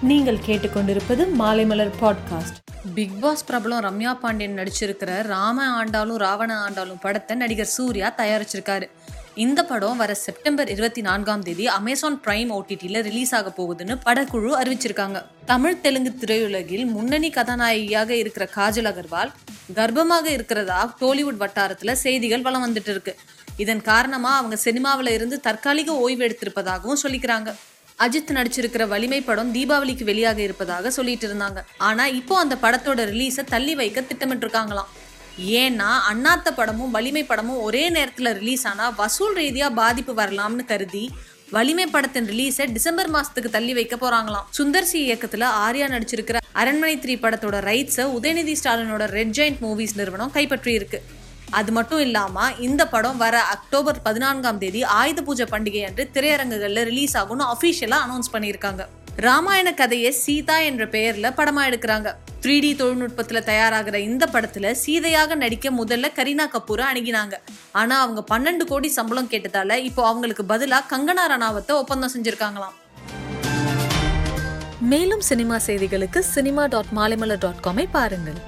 நீங்கள் கேட்டுக்கொண்டிருப்பது Maalaimalar podcast big pass பிரபலம் ரம்யா பாண்டியன் நடிச்சிருக்கிற ராம ஆண்டாலும் ராவண ஆண்டாலும் படத்தை நடிகர் சூர்யா தயாரிச்சிருக்காரு. இந்த படம் வர செப்டம்பர் இருபத்தி நான்காம் தேதி அமேசான் பிரைம் ஓடிடியில் ரிலீஸ் ஆக போகுதுன்னு படக்குழு அறிவிச்சிருக்காங்க. தமிழ் தெலுங்கு திரையுலகில் முன்னணி கதாநாயகியாக இருக்கிற காஜல் அகர்வால் கர்ப்பமாக இருக்கிறதா டோலிவுட் வட்டாரத்தில் செய்திகள் வளம் வந்துட்டு இருக்கு. இதன் காரணமாக அவங்க சினிமாவில் இருந்து தற்காலிக ஓய்வு எடுத்திருப்பதாகவும் சொல்லிக்கிறாங்க. அஜித் நடிச்சிருக்கிற வலிமை படம் தீபாவளிக்கு வெளியாக இருப்பதாக சொல்லிட்டு இருந்தாங்க. ஆனா இப்போ அந்த படத்தோட ரிலீஸை தள்ளி வைக்க திட்டமிட்டிருக்காங்களாம். ஏன்னா அண்ணாத்த படமும் வலிமை படமும் ஒரே நேரத்தில் ரிலீஸ் ஆனால் வசூல் ரீதியாக பாதிப்பு வரலாம்னு கருதி வலிமை படத்தின் ரிலீஸை டிசம்பர் மாசத்துக்கு தள்ளி வைக்க போறாங்களாம். சுந்தர் சி இயக்கத்துல ஆர்யா நடிச்சிருக்கிற அரண்மனை த்ரீ படத்தோட ரைட்ஸை உதயநிதி ஸ்டாலினோட ரெட் ஜெயிண்ட் மூவிஸ் நிறுவனம் கைப்பற்றி இருக்கு அது மட்டும் இல்லாம இந்த படம் வர அக்டோபர் பதினான்காம் தேதி ஆயுத பூஜை பண்டிகை அன்று திரையரங்குகளில் ரிலீஸ் ஆகும்னு அஃபீஷியலாக அனௌன்ஸ் பண்ணியிருக்காங்க. ராமாயண கதையை சீதா என்ற பெயர்ல படமா எடுக்கிறாங்க. த்ரீ டி தொழில்நுட்பத்துல தயாராகிற இந்த படத்துல சீதையாக நடிக்க முதல்ல கரீனா கபூரை அணுகினாங்க. ஆனா அவங்க பன்னெண்டு கோடி சம்பளம் கேட்டதால இப்போ அவங்களுக்கு பதிலா கங்கனா ரணாவத்தை ஒப்பந்தம் செஞ்சுருக்காங்களாம். மேலும் சினிமா செய்திகளுக்கு சினிமா டாட் மாலைமலர் டாட் காமை பாருங்கள்.